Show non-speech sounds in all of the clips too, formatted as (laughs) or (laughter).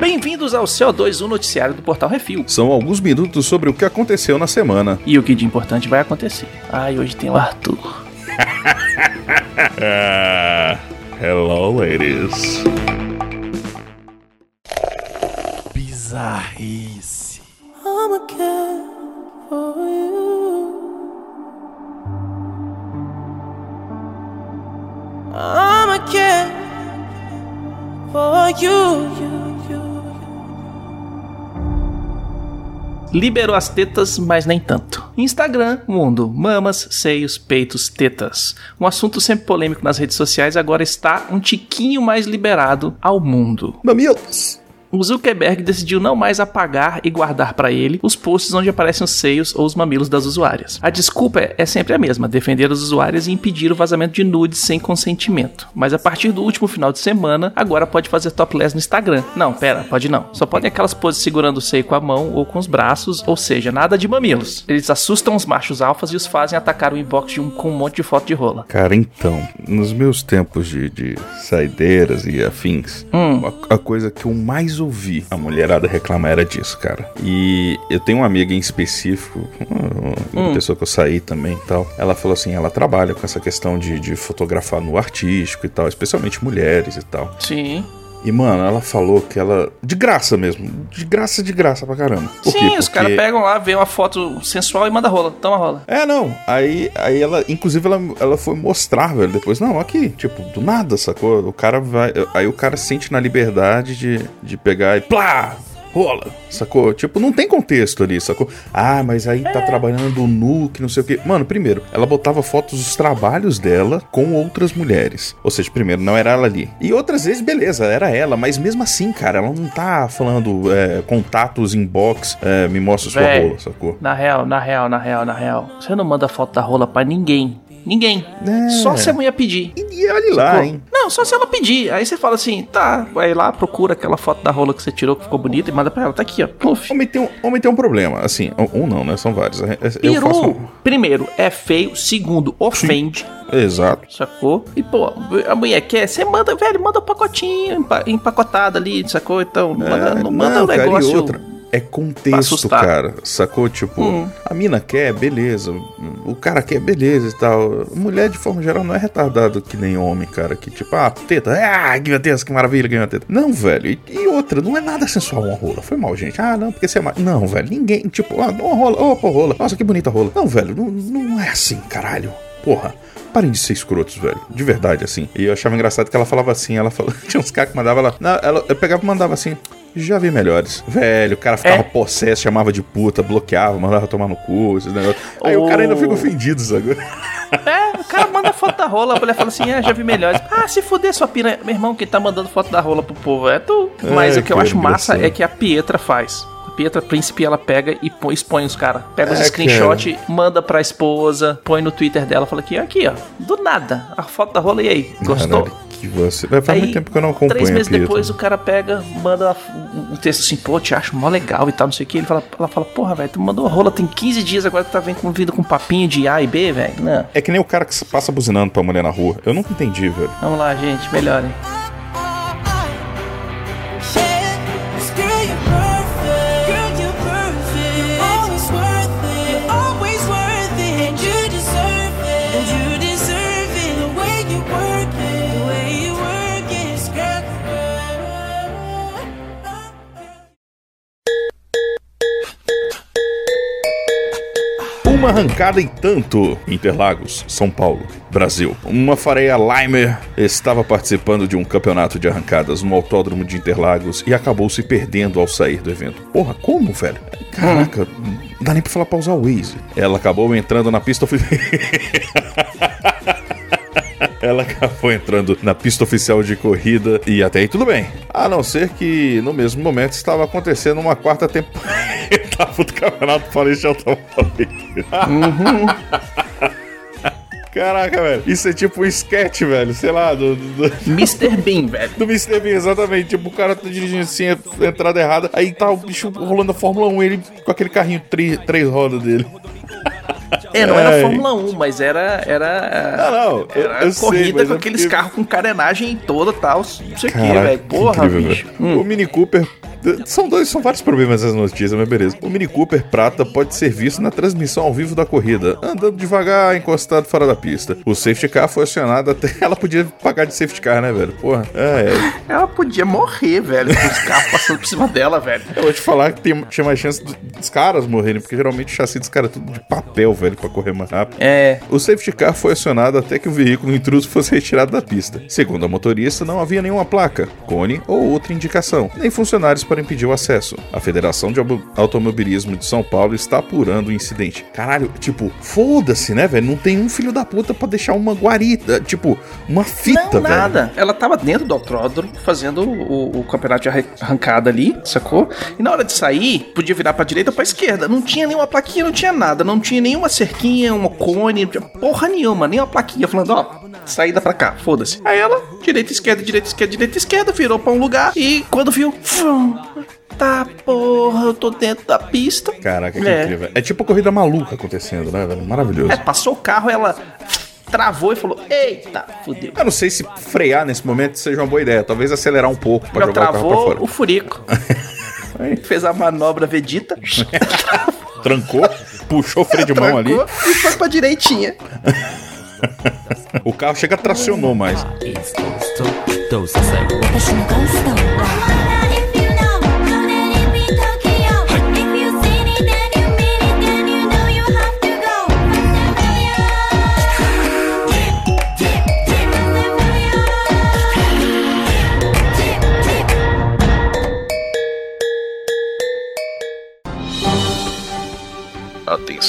Bem-vindos ao CO2, o noticiário do Portal Refil. São alguns minutos sobre o que aconteceu na semana. E o que de importante vai acontecer. Ai, hoje tem o Arthur. (laughs) Ah, hello, ladies. Bizarrice. Liberou as tetas, mas nem tanto. Instagram, mundo, mamas, seios, peitos, tetas. Um assunto sempre polêmico nas redes sociais agora está um tiquinho mais liberado ao mundo. Mamilos. O Zuckerberg decidiu não mais apagar e guardar para ele os posts onde aparecem os seios ou os mamilos das usuárias. A desculpa é, é sempre a mesma: defender as usuárias e impedir o vazamento de nudes sem consentimento. Mas a partir do último final de semana, agora pode fazer topless no Instagram. Não, pera, pode não. Só podem aquelas poses segurando o seio com a mão ou com os braços, ou seja, nada de mamilos. Eles assustam os machos alfas e os fazem atacar o inbox de um com um monte de foto de rola. Cara, então, nos meus tempos de, de saideiras e afins, Hum. a, a coisa que eu mais ouvi a mulherada reclamar era disso, cara. E eu tenho uma amiga em específico, uma, Hum. pessoa que eu saí também e tal. Ela falou assim: ela trabalha com essa questão de, de fotografar no artístico e tal, especialmente mulheres e tal. Sim. E, mano, ela falou que ela. De graça mesmo. De graça, de graça pra caramba. Por? Sim, os caras pegam lá, vê uma foto sensual e manda rola. Toma rola. É, não. Aí, aí ela, inclusive, ela, ela foi mostrar, velho, depois, não, aqui, tipo, do nada, sacou? O cara vai. Aí o cara sente na liberdade de, de pegar e plá! Rola, sacou? Tipo, não tem contexto ali, sacou? Ah, mas aí tá trabalhando nu, que não sei o quê. Mano, primeiro, ela botava fotos dos trabalhos dela com outras mulheres. Ou seja, primeiro, não era ela ali. E outras vezes, beleza, era ela, mas mesmo assim, cara, ela não tá falando é, contatos, inbox, é, me mostra sua Véi. rola, sacou? Na real, na real, na real, na real. Você não manda foto da rola pra ninguém. Ninguém. É. Só se a mulher pedir. E olha lá, hein? Não, só se ela pedir. Aí você fala assim, tá, vai lá, procura aquela foto da rola que você tirou que ficou bonita e manda pra ela. Tá aqui, ó. Puf. Homem tem um, homem tem um problema, assim, um não, né? São vários. É- é- Peru, faço. primeiro, é feio. Segundo, ofende. Exato. Sacou? E, pô, a mulher quer, você manda, velho, manda um pacotinho empa- empacotado ali, sacou? Então, manda, não manda um É, cara, negócio. e outra. É contexto, cara. Sacou? Tipo, Hum. a mina quer, beleza. O cara quer, beleza e tal. Mulher, de forma geral, não é retardado que nem homem, cara. Que tipo, ah, teta, ah, meu Deus, que maravilha, ganhou a teta. Não, velho. E, e outra, não é nada sensual uma rola. Foi mal, gente. Ah, não, porque você é mais. Não, velho, ninguém, tipo, ah, uma rola, opa, rola. Nossa, que bonita rola. Não, velho, não, não é assim, caralho. Porra. Parem de ser escrotos, velho. De verdade, assim. E eu achava engraçado que ela falava assim. Ela falou. (laughs) Tinha uns caras que mandavam ela. Não, ela eu pegava e mandava assim. Já vi melhores. Velho, o cara ficava É. possesso, chamava de puta, bloqueava, mandava tomar no cu, esses negócios. Aí o cara ainda Oh. fica ofendido, sabe? É, o cara manda foto da rola, a mulher fala assim, ah, já vi melhores. Ah, se fuder sua piranha. Meu irmão, quem tá mandando foto da rola pro povo é tu. Mas É, o que eu cara, acho massa é que a Pietra faz. A Pietra Príncipe, ela pega e põe- expõe os caras. Pega os É, screenshot, manda pra esposa, põe no Twitter dela, fala aqui, aqui, ó. Do nada. A foto da rola, e aí? Gostou? Caralho, que você. Faz Aí, muito tempo que eu não acompanho Três meses depois o cara pega, manda um texto assim, pô, te acho mó legal e tal, não sei o que. Ele fala, ela fala, porra, velho, tu mandou a rola tem 15 dias, agora tu tá vindo com, vindo com papinho de A e B, velho. É que nem o cara que passa buzinando pra mulher na rua. Eu nunca entendi, velho. Vamos lá, gente, melhorem. Arrancada e tanto. Interlagos, São Paulo, Brasil. Uma fareia Limer estava participando de um campeonato de arrancadas no autódromo de Interlagos e acabou se perdendo ao sair do evento. Porra, como, velho? Caraca, não dá nem pra falar pra usar o Waze. Ela acabou entrando na pista. (laughs) Ela acabou entrando na pista oficial de corrida e até aí tudo bem. A não ser que no mesmo momento estava acontecendo uma quarta temporada (laughs) do Campeonato Paulista de Automobilismo. Caraca, velho. Isso é tipo um sketch, velho. Sei lá, do, do, do, Mr. Bean, velho. do Mr. Bean, exatamente. Tipo, o cara tá dirigindo assim, a entrada errada. Aí tá o bicho rolando a Fórmula 1, ele com aquele carrinho tri, três rodas dele. É, não É. era Fórmula 1, mas era. Era. Não, não, eu- era eu sei, corrida mas com é aqueles porque- carros com carenagem toda e tal. Não sei o que, velho. Porra, incrível, bicho. velho. O Mini Cooper. São dois, são vários problemas essas notícias, mas beleza. O Mini Cooper prata pode ser visto na transmissão ao vivo da corrida, andando devagar, encostado fora da pista. O safety car foi acionado até. (laughs) Ela podia pagar de safety car, né, velho? Porra. É, é. Ela podia morrer, velho, com os carros passando por cima dela, velho. Eu vou te falar que tem, tinha mais chance do- dos caras morrerem, porque geralmente o chassi dos caras é tudo de papel, velho, pra correr mais rápido. É. O safety car foi acionado até que o veículo intruso fosse retirado da pista. Segundo a motorista, não havia nenhuma placa, cone ou outra indicação, nem funcionários para impedir o acesso. A Federação de Auto- Automobilismo de São Paulo está apurando o incidente. Caralho, tipo, foda-se, né, velho? Não tem um filho da puta pra deixar uma guarita, tipo, uma fita, Não, velho. nada. Ela tava dentro do autódromo, fazendo o, o campeonato de arran- arrancada ali, sacou? E na hora de sair, podia virar pra direita ou pra esquerda. Não tinha nenhuma plaquinha, não tinha nada. Não tinha nenhuma cerquinha, uma cone, não tinha porra nenhuma, nem uma plaquinha falando, ó, saída pra cá, foda-se. Aí ela, direita, esquerda, direita, esquerda, direita, esquerda, virou pra um lugar e quando viu, fum, tá porra, eu tô dentro da pista. Caraca, que É. incrível. É tipo corrida maluca acontecendo, né, velho? Maravilhoso. É, passou o carro, ela travou e falou, eita, fudeu. Eu não sei se frear nesse momento seja uma boa ideia. Talvez acelerar um pouco pra Já jogar o carro pra travou fora. o furico. (laughs) Fez a manobra Vegeta. (laughs) Trancou, puxou o freio de mão ali. E foi pra direitinha. (laughs) O carro chega tracionou mais.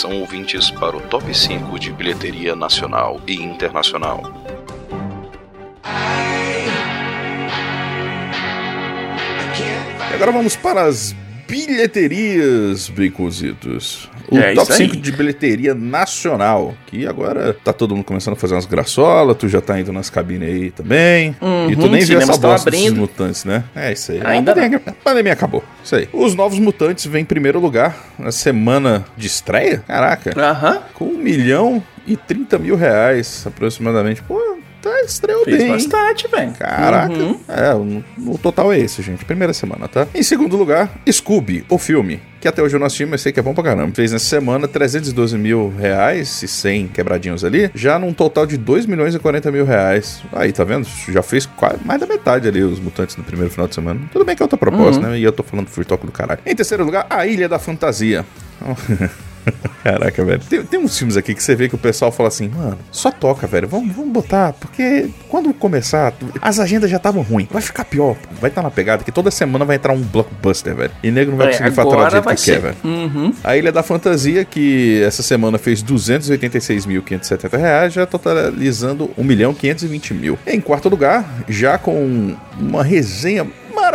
Atenção ouvintes para o top 5 de bilheteria nacional e internacional. E agora vamos para as bilheterias, Baconzitos. O É top isso aí. 5 de bilheteria nacional. Que agora tá todo mundo começando a fazer umas graçolas. Tu já tá indo nas cabines aí também. e tu Uhum, nem viu essa bosta abrindo. mutantes, né? É isso aí. Ainda a, pandemia, a pandemia acabou. Isso aí. Os novos mutantes vêm em primeiro lugar na semana de estreia. Caraca. Aham. Com 1 milhão e 30 mil reais aproximadamente. Pô, tá estreou Fez bem. bastante, velho. Caraca. Uhum. É, o, total é esse, gente. Primeira semana, tá? Em segundo lugar, Scooby, o filme. Que até hoje eu não assisti, mas sei que é bom pra caramba. Fez nessa semana 312 mil reais e 100 quebradinhos ali. Já num total de 2 milhões e 40 mil reais. Aí, tá vendo? Já fez quase mais da metade ali os mutantes no primeiro final de semana. Tudo bem que é outra proposta, né? E eu tô falando free talk do caralho. Em terceiro lugar, A Ilha da Fantasia. (laughs) (laughs) Caraca, velho. Tem, tem uns filmes aqui que você vê que o pessoal fala assim, mano, só toca, velho. Vamos, vamos botar, porque quando começar, as agendas já estavam ruins. Vai ficar pior. Vai estar na pegada que toda semana vai entrar um blockbuster, velho. E nego não vai É, conseguir faturar do jeito que ser. quer, velho. Uhum. A Ilha da Fantasia, que essa semana fez 286.570 reais, já totalizando 1 milhão 520 mil. Em quarto lugar, já com uma resenha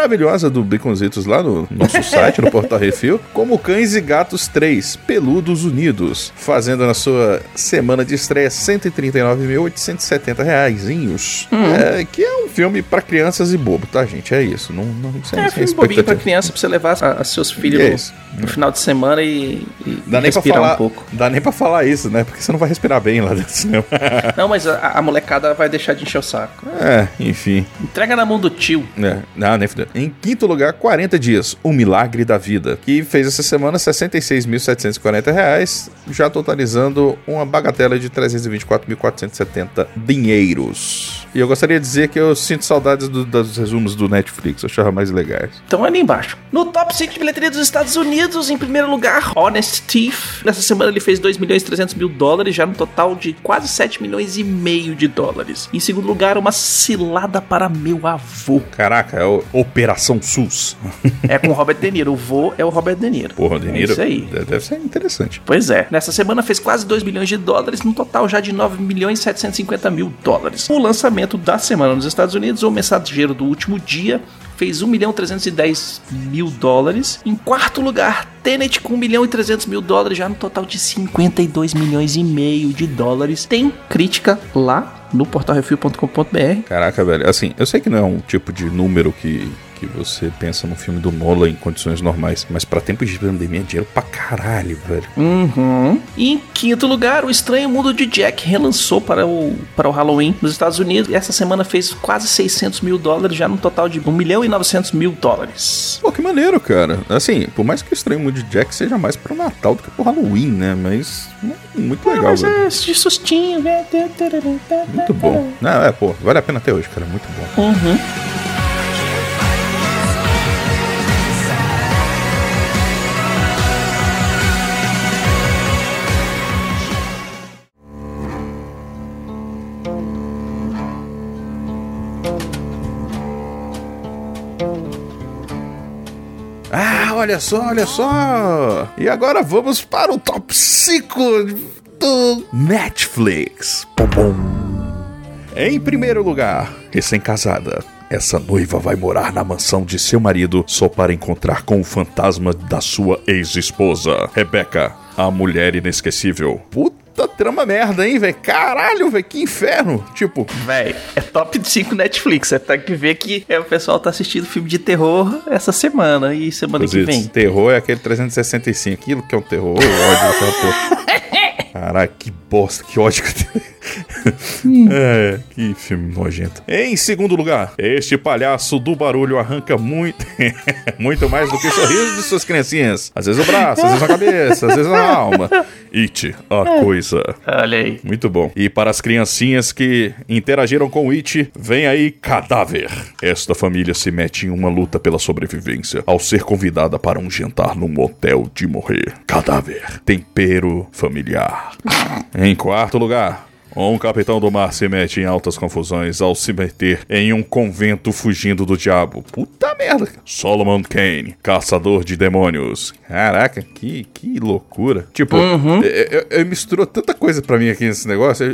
maravilhosa do Baconzitos lá no nosso (laughs) site, no Portal Refil, como Cães e Gatos 3, Peludos Unidos, fazendo na sua semana de estreia 139.870 reaisinhos. É, que é um filme pra crianças e bobo, tá, gente? É isso. Não, não, sem, É, sem filme bobinho pra criança, pra você levar a, a seus filhos É no- no, final de semana e, e Dá nem, pra respirar falar, um pouco. dá nem pra falar isso, né? Porque você não vai respirar bem lá dentro do cinema. (laughs) Não, mas a, a molecada vai deixar de encher o saco. é, enfim. Entrega na mão do tio. É, não, nem fudeu. Em quinto lugar, 40 dias, O Milagre da Vida, que fez essa semana 66.740 reais, já totalizando uma bagatela de 324.470 dinheiros. E eu gostaria de dizer que eu sinto saudades do- dos resumos do Netflix, eu achava mais legais. Então é ali embaixo. No top 5 de bilheteria dos Estados Unidos, em primeiro lugar, Honest Thief. Nessa semana ele fez 2 milhões e 300 mil dólares, já no total de quase 7 milhões e meio de dólares. Em segundo lugar, uma cilada para meu avô. Caraca, é Operação SUS. É com o Robert De Niro. O vô é o Robert De Niro. Porra, De É Niro. isso aí. Deve deve ser interessante. Pois é. Nessa semana fez quase 2 milhões de dólares, no total já de 9 milhões e 750 mil dólares. O lançamento da semana nos Estados Unidos, o mensageiro do último dia, fez 1 milhão 310 mil dólares. Em quarto lugar, Tenet com 1 milhão e 300 mil dólares, já no total de 52 milhões e meio de dólares. Tem crítica lá no portalrefil.com.br. Caraca, velho. Assim, eu sei que não é um tipo de número que, que você pensa num filme do Nolan em condições normais. Mas pra tempos de pandemia é dinheiro pra caralho, velho. Uhum. E em quinto lugar, O Estranho Mundo de Jack relançou para o, para o Halloween nos Estados Unidos. E essa semana fez quase 600 mil dólares, já num total de 1 milhão e 900 mil dólares. Pô, que maneiro, cara. Assim, por mais que o Estranho Mundo de Jack seja mais pro Natal do que pro Halloween, né? Mas muito legal, Mas velho. é de sustinho, né? Muito bom. Não, é, pô, vale a pena até hoje, cara. Muito bom. Uhum. Olha só, olha só. E agora vamos para o top 5 do Netflix. Pum, pum. Em primeiro lugar, recém-casada. Essa noiva vai morar na mansão de seu marido só para encontrar com o fantasma da sua ex-esposa, Rebecca, a mulher inesquecível. Puta trama merda, hein, velho? Caralho, velho, que inferno. Tipo, Véi, é top 5 Netflix. Você tem que ver que é, o pessoal tá assistindo filme de terror essa semana e semana que vem. terror é aquele 365. Aquilo que é um terror, ódio porra. (laughs) Caralho, que bosta, que ódio que eu tenho. É, que filme nojento. Em segundo lugar, este palhaço do barulho arranca muito, (laughs) muito mais do que o sorriso de suas criancinhas. Às vezes o braço, às vezes a cabeça, às vezes a alma. It, a coisa. Olha aí. Muito bom. E para as criancinhas que interagiram com o It, vem aí Cadáver. Esta família se mete em uma luta pela sobrevivência ao ser convidada para um jantar num motel de morrer. Cadáver. Tempero familiar. (laughs) em quarto lugar. Um capitão do mar se mete em altas confusões ao se meter em um convento fugindo do diabo. Puta merda. Solomon Kane, caçador de demônios. Caraca, que, que loucura. Tipo, Uhum. é- é- é- misturou tanta coisa pra mim aqui nesse negócio.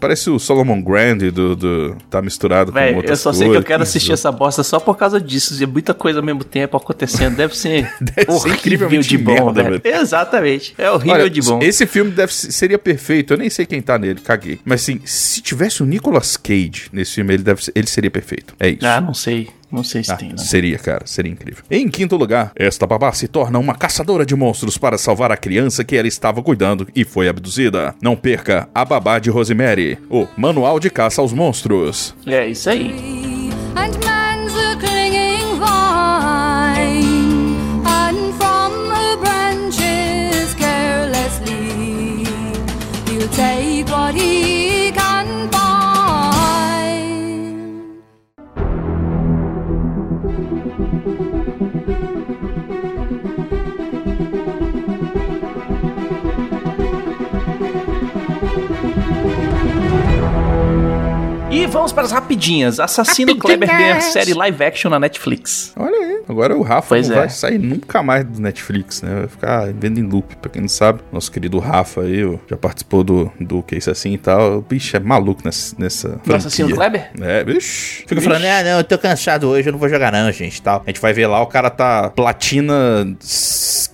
Parece o Solomon Grande do, do- tá misturado com Véi, outras eu só sei que eu coisas. quero assistir essa bosta só por causa disso. E muita coisa ao mesmo tempo acontecendo. Deve ser (laughs) Deve horrível de bom, merda, velho. Exatamente. É horrível Olha, de bom. esse filme deve, ser- seria perfeito. Eu nem sei quem tá nele, caguei. Mas assim, se tivesse o Nicolas Cage nesse filme, ele, deve ser- ele seria perfeito. É isso. Ah, não sei. Não sei se Ah, tem, né? seria, cara, seria incrível. Em quinto lugar, esta babá se torna uma caçadora de monstros para salvar a criança que ela estava cuidando e foi abduzida. Não perca A Babá de Rosemary, o Manual de Caça aos Monstros. É isso aí. And E vamos para as rapidinhas. Assassino Kleber ganha série live action na Netflix. Olha aí, agora o Rafa Pois não é. vai sair nunca mais do Netflix, né? Vai ficar vendo em loop. Pra quem não sabe, nosso querido Rafa aí, ó, já participou do, do Case Assim e tal. O bicho é maluco nessa, nessa Do Assassino. Kleber? É, bicho. Fica falando, ah, não, eu tô cansado hoje, eu não vou jogar não, gente, tal. A gente vai ver lá, o cara tá platina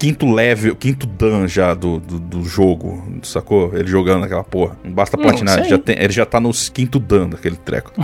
quinto level, quinto dan já do, do, do jogo, sacou? Ele jogando aquela porra. Não basta platinar, isso ele já, tem, ele já tá nos quinto dan daquele treco. (laughs)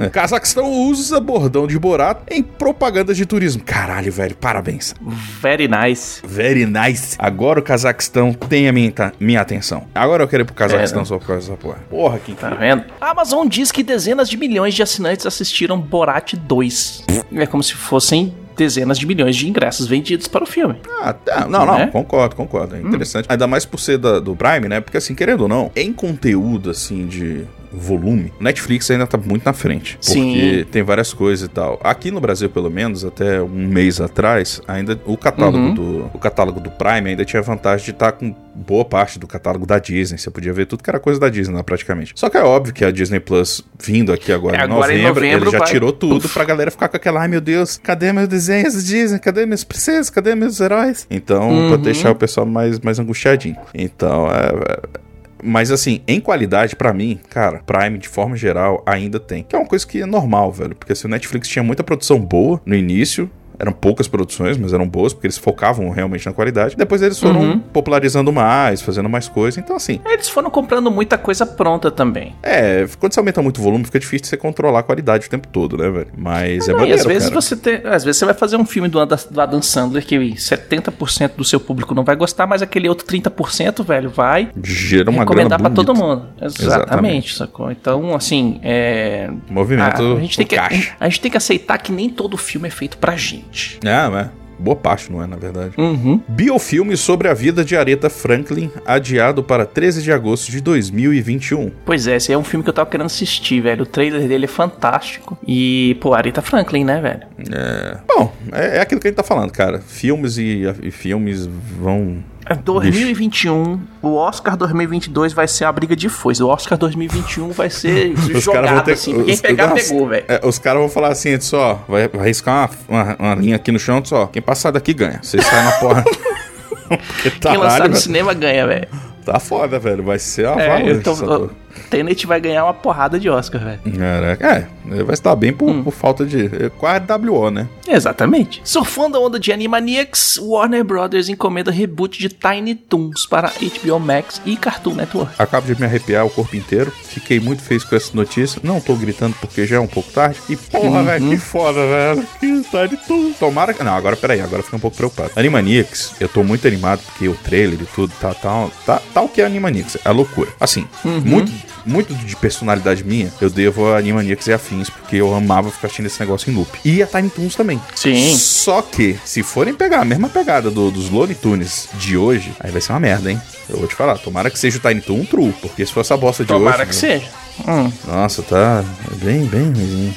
É. É. Cazaquistão usa bordão de Borat em propagandas de turismo. Caralho, velho, parabéns. Very nice. Very nice. Agora o Cazaquistão tem a minha, minha atenção. Agora eu quero ir pro Cazaquistão É, né? só por causa dessa porra. Porra, que Tá vendo? A Amazon diz que dezenas de milhões de assinantes assistiram Borat 2. É como se fossem dezenas de milhões de ingressos vendidos para o filme. Ah, tá. Não, não, Né? concordo, concordo. É interessante. Ainda mais por ser da- do Prime, né? Porque, assim, querendo ou não, em conteúdo, assim, de volume, Netflix ainda tá muito na frente. Porque Sim. tem várias coisas e tal. Aqui no Brasil, pelo menos, até um mês atrás, ainda o catálogo, Uhum. do, o catálogo do Prime ainda tinha a vantagem de estar com boa parte do catálogo da Disney. Você podia ver tudo que era coisa da Disney lá, praticamente. Só que é óbvio que a Disney Plus, vindo aqui agora, É, em, agora em novembro, novembro ele já vai- tirou tudo Uf. pra galera ficar com aquela, ai meu Deus, cadê meus desenhos da Disney? Cadê minhas princesas? Cadê meus heróis? Então, pra Uhum. deixar o pessoal mais, mais angustiadinho. Então, é. é- Mas assim, em qualidade, pra mim, cara, Prime, de forma geral, ainda tem. Que é uma coisa que é normal, velho. Porque assim, o Netflix tinha muita produção boa no início. Eram poucas produções, mas eram boas, porque eles focavam realmente na qualidade. Depois eles foram Uhum. popularizando mais, fazendo mais coisas. Então, assim, Eles foram comprando muita coisa pronta também. é, quando você aumenta muito o volume, fica difícil de você controlar a qualidade o tempo todo, né, velho? Mas é Não, e maneiro, às vezes cara. você tem, às vezes você vai fazer um filme do Adam, Sandler que 70% do seu público não vai gostar, mas aquele outro 30%, velho, vai Gera uma grana recomendar pra bonita. todo mundo. Exatamente, Exatamente. sacou? Então, assim, é Movimento a, a gente tem que caixa. a gente tem que aceitar que nem todo filme é feito pra gente. É, é. Boa parte, não é, na verdade. Uhum. Biofilme sobre a vida de Aretha Franklin, adiado para 13 de agosto de 2021. Pois é, esse é um filme que eu tava querendo assistir, velho. O trailer dele é fantástico. E, pô, Aretha Franklin, né, velho? É. Bom, é, é aquilo que a gente tá falando, cara. Filmes e, e filmes vão. É 2021, o Oscar 2022 vai ser a briga de foice. O Oscar 2021 vai ser (laughs) Os jogado ter assim. Quem os- pegar, nossa, pegou, velho. é, os caras vão falar assim, só, vai, vai riscar uma, uma, uma linha aqui no chão, só. Quem passar daqui ganha. Você sai na porra. (laughs) (laughs) Porque Quem lançar no velho, cinema ganha, velho. tá foda, velho. Vai ser uma É, eu tô, porra. Tenet vai ganhar uma porrada de Oscar, velho. Caraca, é, vai estar bem por, Hum. por falta de. é, Quase WO, né? Exatamente. Surfando a onda de Animaniacs, Warner Brothers encomenda reboot de Tiny Toons para HBO Max e Cartoon Network. Acabo de me arrepiar o corpo inteiro. Fiquei muito feliz com essa notícia. Não tô gritando porque já é um pouco tarde. E porra, velho, que foda, velho. Que de tudo. Tomara que. Não, agora peraí, agora eu fiquei um pouco preocupado. Animaniacs, eu tô muito animado porque o trailer e tudo tá, tá, tá, tá o que é Animaniacs. É loucura. Assim, muito, muito de personalidade minha, eu devo a Animaniacs e afins, porque eu amava ficar assistindo esse negócio em loop. E a Tiny Toons também. Sim. Só que, se forem pegar a mesma pegada do- dos Looney Tunes de hoje, aí vai ser uma merda, hein? Eu vou te falar, tomara que seja o Tiny Toon True, porque se for essa bosta de Tomara hoje... que seja. Hum. Nossa, tá bem, bem ruimzinho.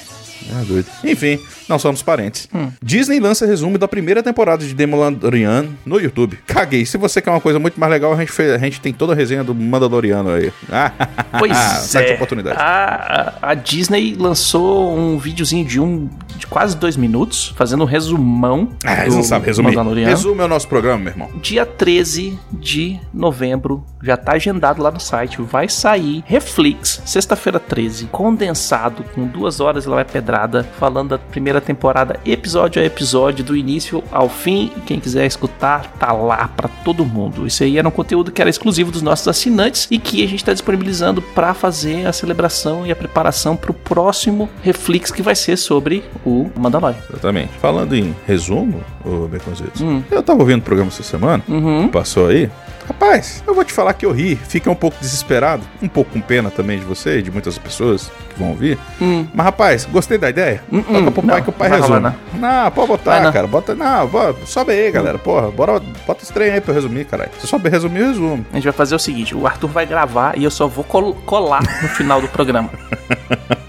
É doido. Enfim, não somos parentes. Hum. Disney lança resumo da primeira temporada de The Mandalorian no YouTube. Caguei. Se você quer uma coisa muito mais legal, a gente, fez, a gente tem toda a resenha do Mandaloriano aí. (laughs) Pois Site de é. oportunidade. A, a- a Disney lançou um videozinho de um de quase dois minutos, fazendo um resumão. Ah, eles não sabem resumir. Resume é o nosso programa, meu irmão. Dia 13 de novembro, já tá agendado lá no site, vai sair Reflex, sexta-feira 13, condensado, com duas horas ela vai pedrada, falando da primeira temporada, episódio a episódio, do início ao fim. Quem quiser escutar, tá lá pra todo mundo. Isso aí era um conteúdo que era exclusivo dos nossos assinantes e que a gente tá disponibilizando pra fazer a celebração e a preparação pro próximo Reflex que vai ser sobre o Mandalorian. Exatamente. Falando em resumo, ô Beconzitos, Hum. eu tava ouvindo o programa essa semana, Uhum. passou aí. Rapaz, eu vou te falar que eu ri, fiquei um pouco desesperado, um pouco com pena também de você e de muitas pessoas que vão ouvir. Hum. Mas rapaz, gostei da ideia? Hum, Toca hum, pro pai não, que o pai resume. rolar, Não, pode botar, não. cara. Bota, não, sobe aí, galera. Porra, bora, bota os trem aí pra eu resumir, caralho. Se soube resumir, eu resumo. A gente vai fazer o seguinte: o Arthur vai gravar e eu só vou col- colar no final do programa. (laughs)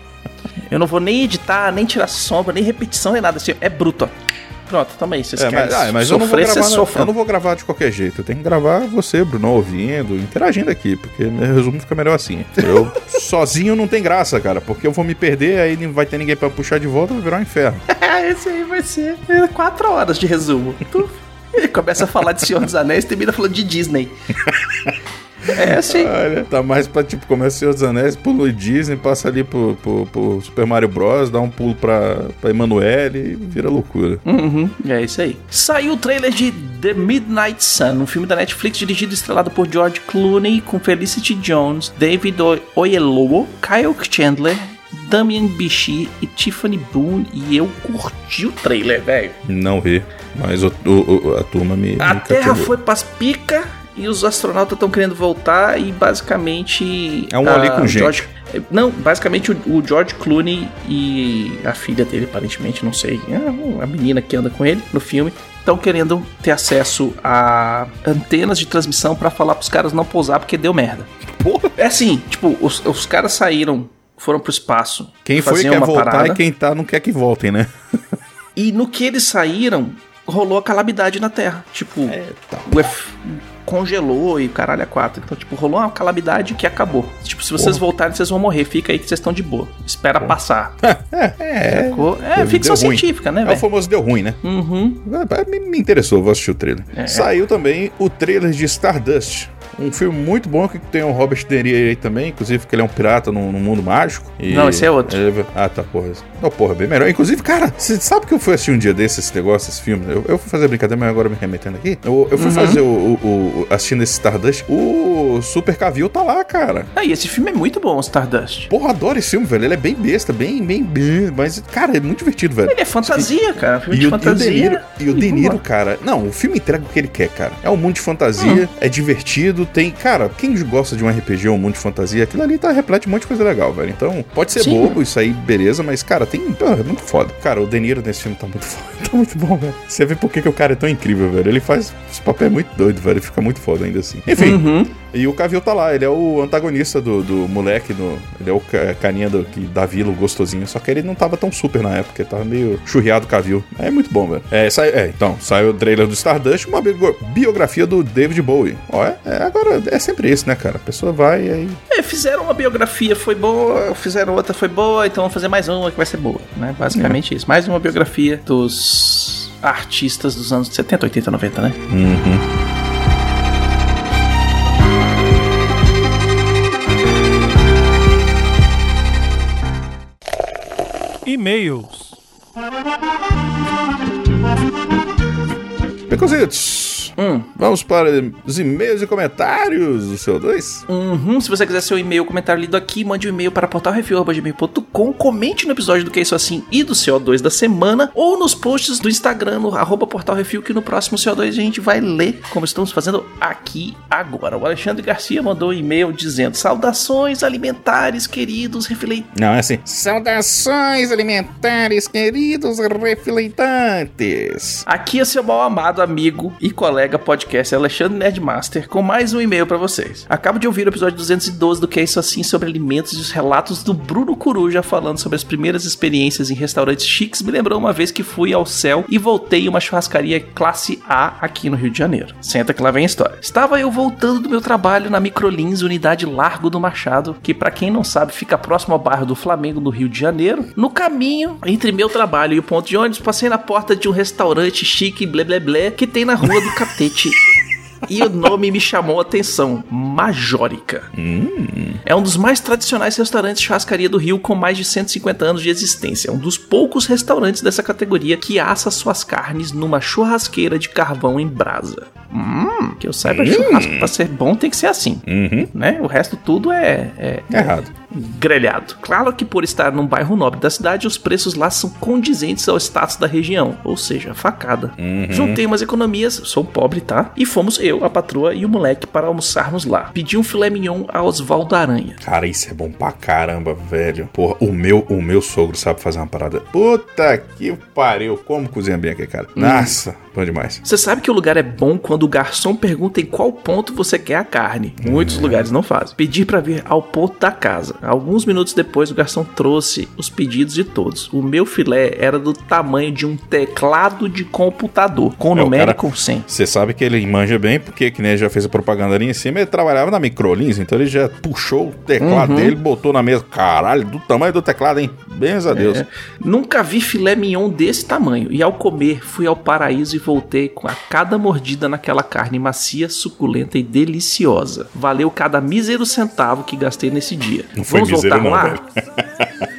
Eu não vou nem editar, nem tirar sombra, nem repetição, nem nada. Assim, é bruto, ó. Pronto, toma aí. Vocês É, mas, ah, mas eu não vou sofrer, gravar, vocês não, sofram. eu não vou gravar de qualquer jeito. Eu tenho que gravar você, Bruno, ouvindo, interagindo aqui, porque meu resumo fica melhor assim. Eu (laughs) sozinho não tem graça, cara, porque eu vou me perder, aí não vai ter ninguém pra puxar de volta, vai virar um inferno. (laughs) Esse aí vai ser é, quatro horas de resumo. Ele começa a falar de Senhor dos Anéis e termina falando de Disney. (laughs) É assim. Olha, tá mais pra, tipo, começa o Senhor dos Anéis, pula o Disney, passa ali pro, pro, pro Super Mario Bros, dá um pulo pra, pra Emanuele e vira loucura. Uhum, é isso aí. Saiu o trailer de The Midnight Sun, um filme da Netflix dirigido e estrelado por George Clooney, com Felicity Jones, David Oyelowo, Kyle Chandler, Damian Bichir e Tiffany Boone. E eu curti o trailer, velho. Não vi, mas o, o- o- a turma me, A me Terra cativou. foi pras pica e os astronautas estão querendo voltar e basicamente... É um olho com o gente. George- Não, basicamente o, o George Clooney e a filha dele, aparentemente, não sei, é a menina que anda com ele no filme, estão querendo ter acesso a antenas de transmissão pra falar pros caras não pousar porque deu merda. Porra. É assim, tipo, os, os caras saíram, foram pro espaço. Quem foi quer uma voltar parada, e quem tá não quer que voltem, né? E no que eles saíram, rolou a calamidade na Terra. Tipo, o F congelou e caralho é quatro. Então, tipo, rolou uma calamidade que acabou. Tipo, se vocês voltarem, vocês vão morrer. Fica aí que vocês estão de boa. Espera passar. (laughs) É, Sacou? É, Deu- ficção deu ruim. científica, né, É o famoso deu ruim, né? Uhum. É, Me, me interessou, vou assistir o trailer. É. Saiu também o trailer de Stardust, Um filme muito bom que tem o Robert De Niro aí também, inclusive que ele é um pirata num, num mundo mágico. E Não, esse é outro. ele- Ah, tá, porra. Não, porra, bem melhor. Inclusive, cara, você sabe que eu fui assistir um dia desses esse negócio, esse filme? Eu, eu fui fazer brincadeira, mas agora me remetendo aqui. Eu, eu fui Uhum. fazer o, o- o- Assistindo esse Stardust. O Super Cavil tá lá, cara. Ah, e esse filme é muito bom, Stardust. Porra, adoro esse filme, velho. Ele é bem besta, bem, bem, bem. Mas, cara, é muito divertido, velho. Ele é fantasia, cara. Filme E de o, e o fantasia. De Niro, e o De Niro, cara. Não, o filme entrega o que ele quer, cara. É um mundo de fantasia, é divertido, tem. Cara, quem gosta de um RPG ou um mundo de fantasia, aquilo ali tá repleto de um monte de coisa legal, velho. Então, pode ser Sim. bobo, isso aí, beleza, mas, cara, tem. é muito foda. Cara, o De Niro nesse filme tá muito (laughs) foda. Tá muito bom, velho. Você vê por que, que o cara é tão incrível, velho. Ele faz esse papel muito doido, velho. Ele fica muito foda ainda assim. Enfim. Uhum. E o Cavill tá lá, ele é o antagonista do, do moleque, no, ele é o ca- carinha do, que, da vila, o gostosinho. Só que ele não tava tão super na época, ele tava meio churriado Cavill. É muito bom, velho. É, sai, é, então, saiu o trailer do Stardust, uma bio- biografia do David Bowie. Ó, é, é, agora é sempre isso, né, cara? A pessoa vai e aí. É, fizeram uma biografia, foi boa, fizeram outra, foi boa, então vamos fazer mais uma que vai ser boa, né? Basicamente isso. Mais uma biografia dos artistas dos anos 70, 80, 90, né? Uhum. E-mails. Pecositos, Hum. vamos para os e-mails e comentários do seu 2? Uhum, se você quiser seu e-mail, comentário lido aqui, mande um e-mail para portalrefil.gmail.com, comente no episódio do Que é Isso Assim e do CO2 da semana, ou nos posts do Instagram, no arroba portalrefil, que no próximo CO2 a gente vai ler, como estamos fazendo aqui agora. O Alexandre Garcia mandou um e-mail dizendo, saudações alimentares, queridos refleitores. Não, é assim. Saudações alimentares, queridos refleitantes. Aqui é seu mal amado amigo e colega podcast Alexandre Nerdmaster com mais um e-mail pra vocês. Acabo de ouvir o episódio 212 do Que é Isso Assim sobre alimentos e os relatos do Bruno Coruja falando sobre as primeiras experiências em restaurantes chiques. Me lembrou uma vez que fui ao céu e voltei em uma churrascaria classe A aqui no Rio de Janeiro. Senta que lá vem a história. Estava eu voltando do meu trabalho na Microlins, unidade Largo do Machado, que pra quem não sabe fica próximo ao bairro do Flamengo no Rio de Janeiro. No caminho entre meu trabalho e o ponto de ônibus, passei na porta de um restaurante chique blé blé blé que tem na rua do Catete. E o nome me chamou a atenção: Majórica. É um dos mais tradicionais restaurantes de churrascaria do Rio, com mais de 150 anos de existência. É um dos poucos restaurantes dessa categoria que assa suas carnes numa churrasqueira de carvão em brasa. Hum, que eu saiba, churrasco pra ser bom tem que ser assim, Uhum. né? O resto tudo é- é Errado. Grelhado. Claro que por estar num bairro nobre da cidade, os preços lá são condizentes ao status da região, ou seja, facada. Juntei umas economias, sou pobre, tá? E fomos eu, a patroa e o moleque para almoçarmos lá. Pedi um filé mignon a Osvaldo Aranha. Cara, isso é bom pra caramba, velho. Porra, o meu, o meu sogro sabe fazer uma parada. Puta que pariu. Como cozinha bem aqui, cara. Nossa, bom demais. Você sabe que o lugar é bom quando o garçom pergunta em qual ponto você quer a carne. Muitos lugares não fazem. Pedir para vir ao ponto da casa. Alguns minutos depois, o garçom trouxe os pedidos de todos. O meu filé era do tamanho de um teclado de computador, com É, o numérico cara- com 100. Você sabe que ele manja bem, porque que nem já fez a propaganda ali em cima, ele trabalhava na Microlins, então ele já puxou o teclado Uhum. dele, botou na mesa. Caralho, do tamanho do teclado, hein? Benza a Deus. É. Nunca vi filé mignon desse tamanho. E ao comer, fui ao paraíso e voltei com a cada mordida naquela carne macia, suculenta e deliciosa. Valeu cada mísero centavo que gastei nesse dia. Não Vamos voltar não, lá? (laughs)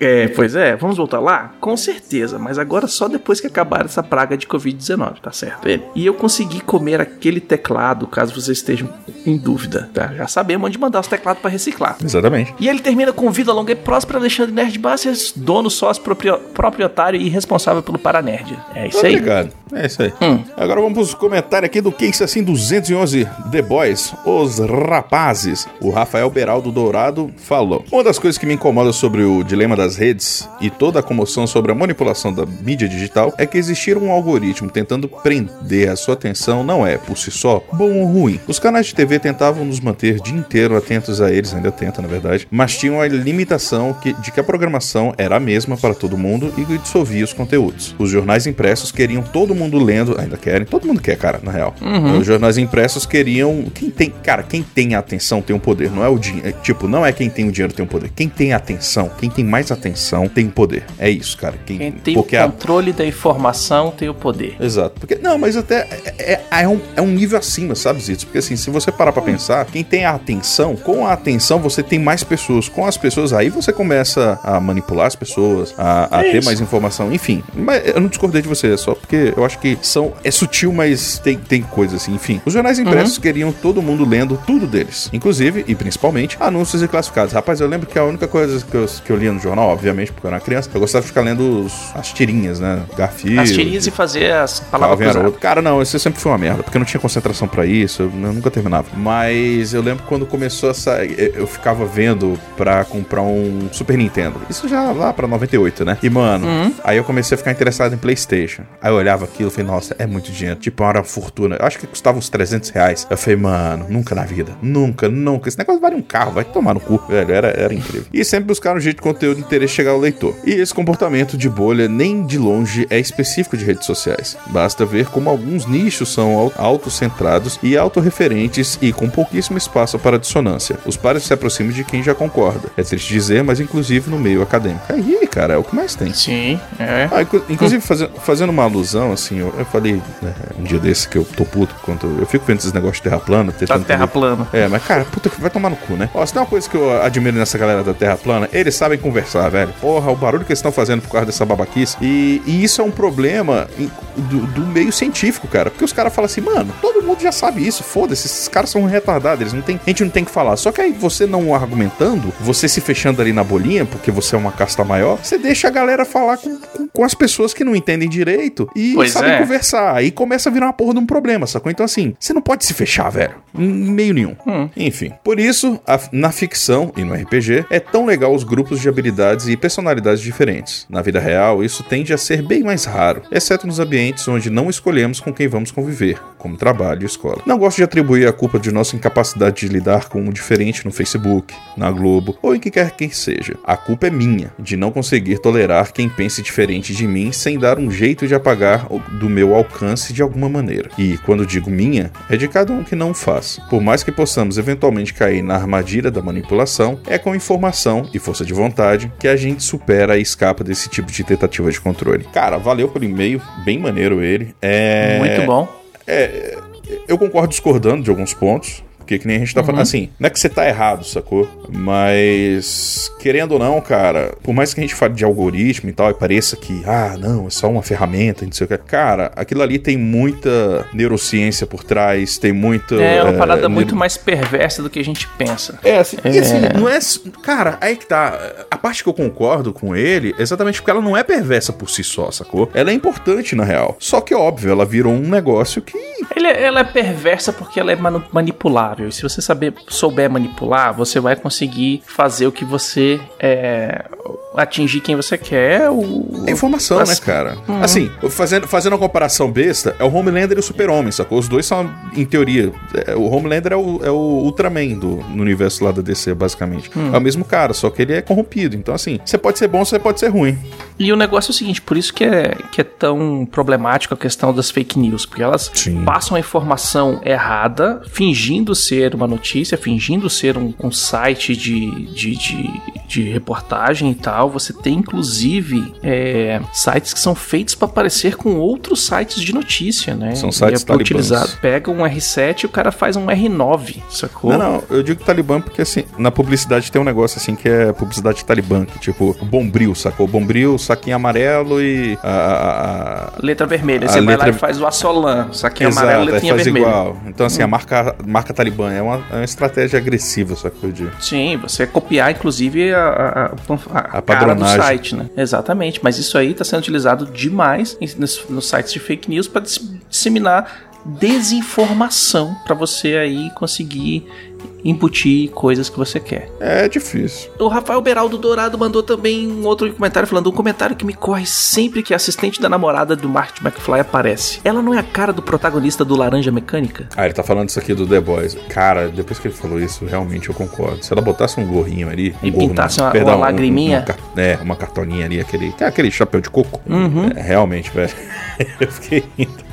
É, pois é, vamos voltar lá? Com certeza, mas agora só depois que acabar essa praga de Covid-19, tá certo? Ele. E eu consegui comer aquele teclado, caso vocês estejam em dúvida, tá? Já sabemos onde mandar os teclados para reciclar. Exatamente. E ele termina com vida longa e próspera, Alexandre Nerd Bassers, dono, sócio, proprio- proprietário e responsável pelo Paranerd. É isso aí. Obrigado. É isso aí. Hum. Agora vamos pros comentários aqui do Case Assim 211 The Boys, os rapazes. O Rafael Beraldo Dourado falou. Uma das coisas que me incomoda sobre o dilema das redes e toda a comoção sobre a manipulação da mídia digital é que existir um algoritmo tentando prender a sua atenção não é, por si só, bom ou ruim. Os canais de TV tentavam nos manter o dia inteiro atentos a eles, ainda tenta, na verdade, mas tinham a limitação que- de que a programação era a mesma para todo mundo e dissolvia os conteúdos. Os jornais impressos queriam todo mundo lendo, ainda querem, todo mundo quer, cara, na real. Os jornais impressos queriam. Quem tem. Cara, quem tem a atenção tem o poder, não é o dinheiro. Tipo, não é quem tem o dinheiro tem o poder. Quem tem a atenção, quem tem mais atenção tem poder. É isso, cara. Quem, Quem tem o a- controle da informação tem o poder. Exato. Porque, não, mas até é, é- um, é um nível acima, sabe, Zito? Porque assim, se você parar pra pensar, quem tem a atenção, com a atenção você tem mais pessoas. Com as pessoas, aí você começa a manipular as pessoas, a, a É ter isso. mais informação, enfim. Mas eu não discordei de você, é só porque eu acho que são. É sutil, mas tem, tem coisa assim, enfim. Os jornais impressos Uhum. queriam todo mundo lendo tudo deles. Inclusive, e principalmente, anúncios e classificados. Rapaz, eu lembro que a única coisa que eu, que eu lia no jornal, obviamente, porque eu era criança, eu gostava de ficar lendo os- as tirinhas, né? Garfield. As tirinhas e fazer as palavras. Cara, não, isso sempre foi uma merda, porque eu não tinha concentração pra isso, eu, eu nunca terminava. Mas eu lembro quando começou a sair, eu- ficava vendo pra comprar um Super Nintendo. Isso já lá pra 98, né? E, mano, Uhum. aí eu comecei a ficar interessado em PlayStation. Aí eu olhava aquilo e falei, nossa, é muito dinheiro. Tipo, era uma fortuna. Eu acho que custava uns 300 reais. Eu falei, mano, nunca na vida. Nunca, nunca. Esse negócio vale um carro, vai tomar no cu, velho. Era, era incrível. E sempre buscaram um jeito de conteúdo de interesse chegar ao leitor. E esse comportamento de bolha nem de longe é específico de redes sociais. Basta ver como alguns nichos são au- autocentrados e autorreferentes e com pouquíssimo espaço para dissonância. Os pares se aproximam de quem já concorda. É triste dizer, mas inclusive no meio acadêmico. Aí, cara, é o que mais tem. Sim, é. Ah, inclu- inclusive, faze- fazendo uma alusão, assim, eu, eu falei né, um dia desse que eu tô puto quanto. Eu fico vendo esses negócios de terra plana, Da tentando terra entender- plana. É, mas cara, puta que vai tomar no cu, né? Ó, se tem uma coisa que eu admiro nessa galera da Terra plana, eles sabem conversar, velho. Porra, o barulho que eles estão fazendo por causa dessa babaquice. E, e isso é um problema em- do, do meio científico, cara. Porque os caras falam assim, mano, todo mundo já sabe isso, foda-se, esses caras são retardados, eles não tem, a gente não tem que falar. Só que aí você não argumentando, você se fechando ali na bolinha, porque você é uma casta maior, você deixa a galera falar com, com, com as pessoas que não entendem direito e Pois sabem é. conversar. Aí começa a virar uma porra de um problema, sacou? Então, assim, você não pode se fechar, velho. Em meio nenhum. Enfim. Por isso, a- na ficção e no RPG, é tão legal os grupos de habilidades e personalidades diferentes. Na vida real, isso tende a ser bem mais raro, exceto nos ambientes onde não escolhemos com quem vamos conviver, como trabalho e escola. Não gosto de atribuir a culpa de nossa incapacidade de lidar com o diferente no Facebook, na Globo ou em que quer que seja. A culpa é minha, de não conseguir tolerar quem pense diferente de mim sem dar um jeito de apagar do meu alcance de alguma maneira. E quando digo minha, é de cada um que não faz. Por mais que possamos eventualmente cair na armadilha da manipulação, é com informação e força de vontade que a gente supera e escapa desse tipo de tentativa de controle. Cara, valeu pelo e-mail, bem maneiro ele. É... Muito bom. Eu concordo discordando de alguns pontos. Porque que nem a gente tá falando assim, não é que você tá errado, sacou? Mas, querendo ou não, cara, por mais que a gente fale de algoritmo e tal, e pareça que, ah, não, é só uma ferramenta, não sei o que. Cara, aquilo ali tem muita neurociência por trás, tem muita. É uma parada neuro- muito mais perversa do que a gente pensa. é, assim, e assim, não é. Cara, aí que tá. A parte que eu concordo com ele é exatamente porque ela não é perversa por si só, sacou? Ela é importante, na real. Só que, óbvio, ela virou um negócio que. É- ela é perversa porque ela é manu- manipulável. E se você saber, souber manipular, você vai conseguir fazer o que você é, atingir quem você quer. O, É informação, Mas- né, cara? Assim, fazendo, fazendo uma comparação besta, é o Homelander e o Super-Homem, sacou? Os dois são, em teoria. é, o Homelander é o, é o Ultraman do, no universo lá da DC, basicamente. É o mesmo cara, só que ele é corrompido. Então, assim, você pode ser bom, você pode ser ruim. E o negócio é o seguinte, por isso que é, que é tão problemático a questão das fake news, porque elas Sim. passam a informação errada, fingindo ser uma notícia, fingindo ser um, um site de, de, de, de reportagem e tal. Você tem, inclusive, é, sites que são feitos para parecer com outros sites de notícia, né? São sites é talibãs. utilizado. Pega um R7 e o cara faz um R9, sacou? Não, não, eu digo Talibã porque, assim, na publicidade tem um negócio, assim, que é publicidade Talibã, que, tipo, Bombril, sacou? Bombril, saquinho amarelo e a- a- Letra vermelha. Você vai lá letra- e faz o Assolan, saquinho Exato, amarelo, letrinha faz vermelha. igual. Então, assim, a marca, marca Talibã é uma, é uma estratégia agressiva, sacou? De... Sim, você copiar, inclusive, a, a, a, cara do site, né? Exatamente. Mas isso aí está sendo utilizado demais em- nos, nos sites de fake news para disseminar desinformação para você aí conseguir embutir coisas que você quer. É difícil. O Rafael Beraldo Dourado mandou também um outro comentário falando um comentário que me corre sempre que a assistente da namorada do Marty McFly aparece. Ela não é a cara do protagonista do Laranja Mecânica? Ah, ele tá falando isso aqui do The Boys. Cara, depois que ele falou isso, realmente eu concordo. Se ela botasse um gorrinho ali. Um E gorro, pintasse não, uma- perdão, uma lagriminha? uma car- é, uma cartolinha ali, aquele. É aquele chapéu de coco. Uhum. É, realmente, velho. (laughs) eu fiquei rindo.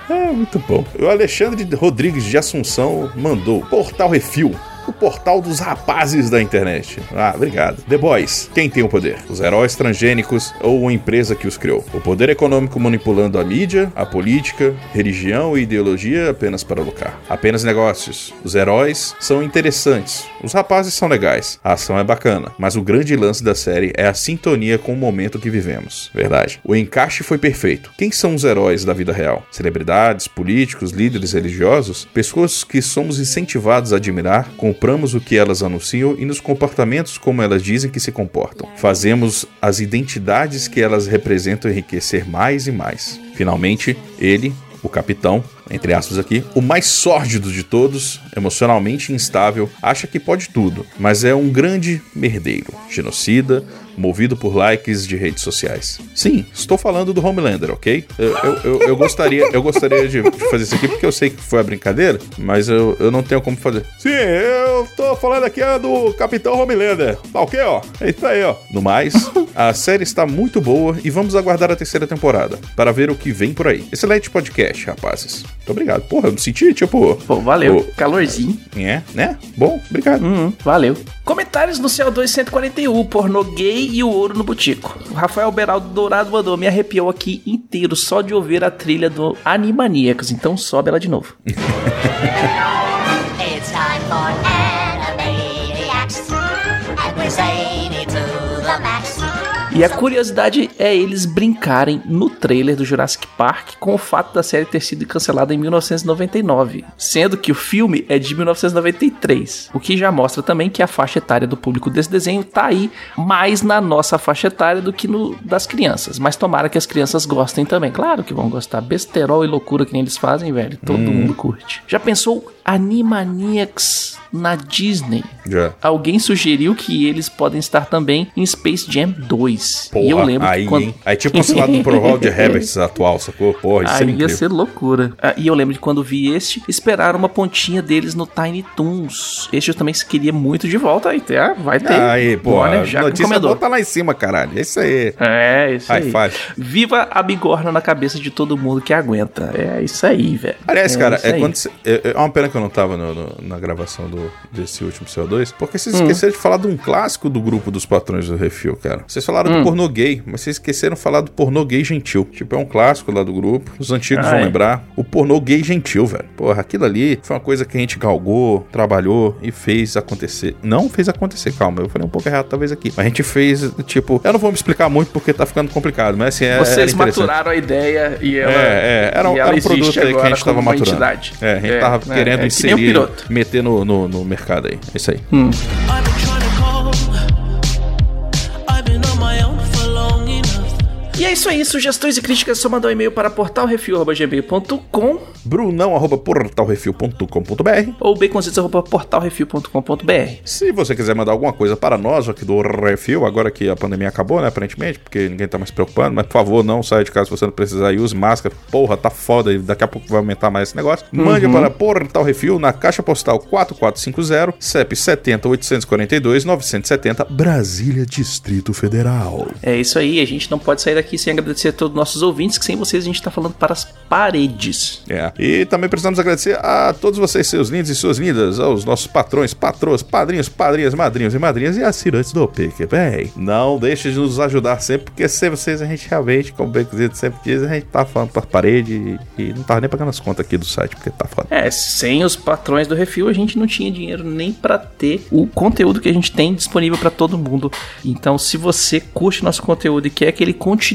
(laughs) Muito bom. O Alexandre Rodrigues de Assunção mandou Portal Refil. O portal dos rapazes da internet. Ah, obrigado. The Boys. Quem tem o poder? Os heróis transgênicos ou a empresa que os criou? O poder econômico manipulando a mídia, a política, religião e ideologia apenas para lucrar. Apenas negócios. Os heróis são interessantes. Os rapazes são legais. A ação é bacana. Mas o grande lance da série é a sintonia com o momento que vivemos. Verdade. O encaixe foi perfeito. Quem são os heróis da vida real? Celebridades, políticos, líderes religiosos? Pessoas que somos incentivados a admirar, compramos o que elas anunciam e nos comportamentos como elas dizem que se comportam. Fazemos as identidades que elas representam enriquecer mais e mais. Finalmente, ele, o capitão, entre aspas aqui, o mais sórdido de todos, emocionalmente instável, acha que pode tudo, mas é um grande merdeiro, genocida, movido por likes de redes sociais. Sim, estou falando do Homelander, ok? Eu, eu, eu, eu gostaria, eu gostaria de fazer isso aqui porque eu sei que foi a brincadeira, mas eu, eu não tenho como fazer. Sim, eu tô falando aqui do Capitão Homelander. Tá ok, ó? É isso aí, ó. No mais, a série está muito boa e vamos aguardar a terceira temporada para ver o que vem por aí. Excelente podcast, rapazes. Muito obrigado. Porra, eu me senti, tipo. Pô, valeu. Ô, Calorzinho. É, né? Bom, obrigado. Uhum, valeu. Comentários no CO2 141, pornô gay e o ouro no butico. O Rafael Beraldo Dourado mandou, me arrepiou aqui inteiro só de ouvir a trilha do Animaniacos, então sobe ela de novo. (laughs) It's time for Animaniacs, and we're max. E a curiosidade é eles brincarem no trailer do Jurassic Park com o fato da série ter sido cancelada em 1999, sendo que o filme é de 1993, o que já mostra também que a faixa etária do público desse desenho tá aí mais na nossa faixa etária do que no das crianças, mas tomara que as crianças gostem também. Claro que vão gostar, besterol e loucura que nem eles fazem, velho, todo mundo curte. Já pensou Animaniacs na Disney? Já. Alguém sugeriu que eles podem estar também em Space Jam 2. Porra, e eu lembro aí, quando... hein? Aí tipo o lado do (laughs) Pro Roger Herbert atual, sacou? Porra, isso Aí seria ia ser loucura. Ah, e eu lembro de quando vi este, esperaram uma pontinha deles no Tiny Toons. Este eu também queria muito de volta. Aí ah, vai ter. Aí, pô, a já notícia encomendou. tá lá em cima, caralho. É isso aí. É, isso aí. five. Viva a bigorna na cabeça de todo mundo que aguenta. É isso aí, velho. Aliás, cara, isso é, aí. quando cê- é, é uma pena que eu não tava no- no- na gravação do, desse último CO2, porque vocês Hum. esqueceram de falar de um clássico do grupo dos patrões do Refil, cara. Vocês falaram Hum. pornô gay, mas vocês esqueceram de falar do pornô gay gentil. Tipo, é um clássico lá do grupo. Os antigos Ah, vão é? lembrar. O pornô gay gentil, velho. Porra, aquilo ali foi uma coisa que a gente galgou, trabalhou e fez acontecer. Não fez acontecer, calma, eu falei um pouco errado talvez aqui. Mas a gente fez, tipo, eu não vou me explicar muito porque tá ficando complicado, mas assim, é. Vocês maturaram a ideia e ela. É, é, era, um- e era um produto aí que a gente tava maturando. entidade. É, a gente É, tava é, querendo é que inserir, meter no, no, no mercado aí. É isso aí. Hum. E é isso aí, sugestões e críticas, só mandar um e-mail para portalrefil.gmail.com Brunão, arroba portalrefil.com.br. ou baconzitos.portalrefil.com.br. Se você quiser mandar alguma coisa para nós aqui do Refil, agora que a pandemia acabou, né, aparentemente, porque ninguém tá mais se preocupando, mas por favor, não saia de casa se você não precisar e use máscara. Porra, tá foda e daqui a pouco vai aumentar mais esse negócio. Mande para Portal Refil na caixa postal 4450, CEP 70 842 970, Brasília, Distrito Federal. É isso aí, a gente não pode sair daqui sem agradecer a todos os nossos ouvintes, que sem vocês a gente tá falando para as paredes. É. E também precisamos agradecer a todos vocês, seus lindos e suas lindas, aos nossos patrões, patroas, padrinhos, padrinhas, madrinhos e madrinhas e assinantes do PicPay. Não deixe de nos ajudar sempre, porque sem vocês a gente realmente, como o Becozito sempre diz, a gente tá falando para parede e, e não tava nem pagando as contas aqui do site, porque tá foda. É, sem os patrões do Refil a gente não tinha dinheiro nem pra ter o conteúdo que a gente tem disponível pra todo mundo. Então, se você curte nosso conteúdo e quer que ele continue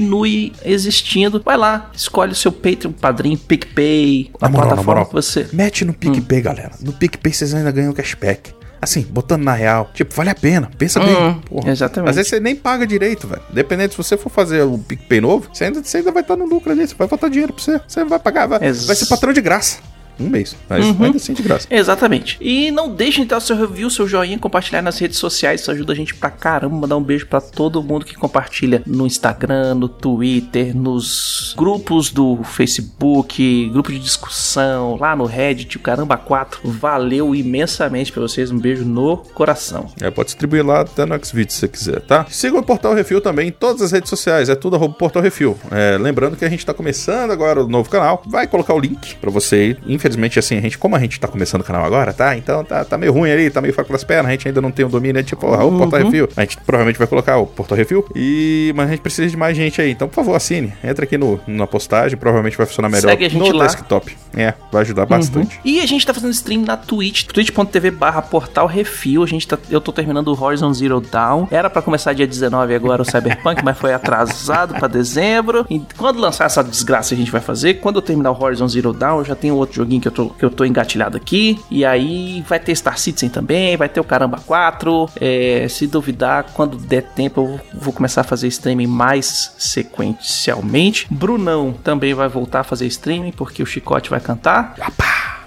existindo, vai lá, escolhe o seu Patreon, Padrinho, PicPay, a Na moral, na plataforma moral, que você. mete no PicPay, galera. No PicPay vocês ainda ganham cashback. Assim, botando na real. Tipo, vale a pena. Pensa bem. Hum, Porra. exatamente. Às vezes você nem paga direito, velho. Dependendo se você for fazer o PicPay novo, você ainda, você ainda vai estar no lucro ali. Você vai botar dinheiro pra você. Você vai pagar. Vai, Ex- vai ser patrão de graça. Um mês. Mas ainda assim de graça. Exatamente. E não deixem de dar o seu review, seu joinha, compartilhar nas redes sociais. Isso ajuda a gente pra caramba. Mandar um beijo pra todo mundo que compartilha no Instagram, no Twitter, nos grupos do Facebook, grupo de discussão, lá no Reddit, o Caramba 4. Valeu imensamente pra vocês. Um beijo no coração. É, pode distribuir lá até no Xvideos se você quiser, tá? Siga o Portal Refil também em todas as redes sociais, é tudo arroba Portal Refil. É, lembrando que a gente tá começando agora o novo canal, vai colocar o link pra você ir, infelizmente, assim, a gente, como a gente tá começando o canal agora, tá? Então tá, tá meio ruim ali, tá meio fraco das pernas, a gente ainda não tem o domínio, é tipo, ó, o Portal Review. A gente provavelmente vai colocar o Portal Review. E, mas a gente precisa de mais gente aí. Então, por favor, assine. Entra aqui no, na postagem, provavelmente vai funcionar melhor Segue a gente no lá. desktop. É, vai ajudar bastante. E a gente tá fazendo stream na Twitch, twitch.tv barra portal refil. A gente tá, eu tô terminando o Horizon Zero Dawn. Era pra começar dia 19 agora o Cyberpunk, (laughs) mas foi atrasado pra dezembro. E quando lançar essa desgraça a gente vai fazer. Quando eu terminar o Horizon Zero Dawn, eu já tenho outro joguinho que eu tô, que eu tô engatilhado aqui. E aí vai ter Star Citizen também, vai ter o Caramba 4. É, se duvidar, quando der tempo, eu vou- vou começar a fazer streaming mais sequencialmente. Brunão também vai voltar a fazer streaming, porque o Chicote vai cantar.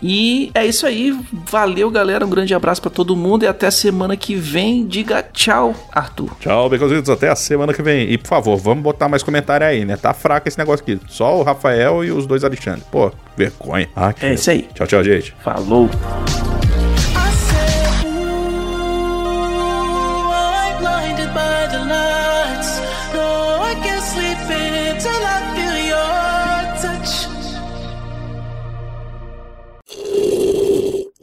E é isso aí. Valeu, galera. Um grande abraço pra todo mundo e até semana que vem. Diga tchau, Arthur. Tchau, Beconzitos. Até a semana que vem. E, por favor, vamos botar mais comentário aí, né? Tá fraco esse negócio aqui. Só o Rafael e os dois Alexandre. Pô, vergonha. Ah, É isso aí. Tchau, tchau, gente. Falou.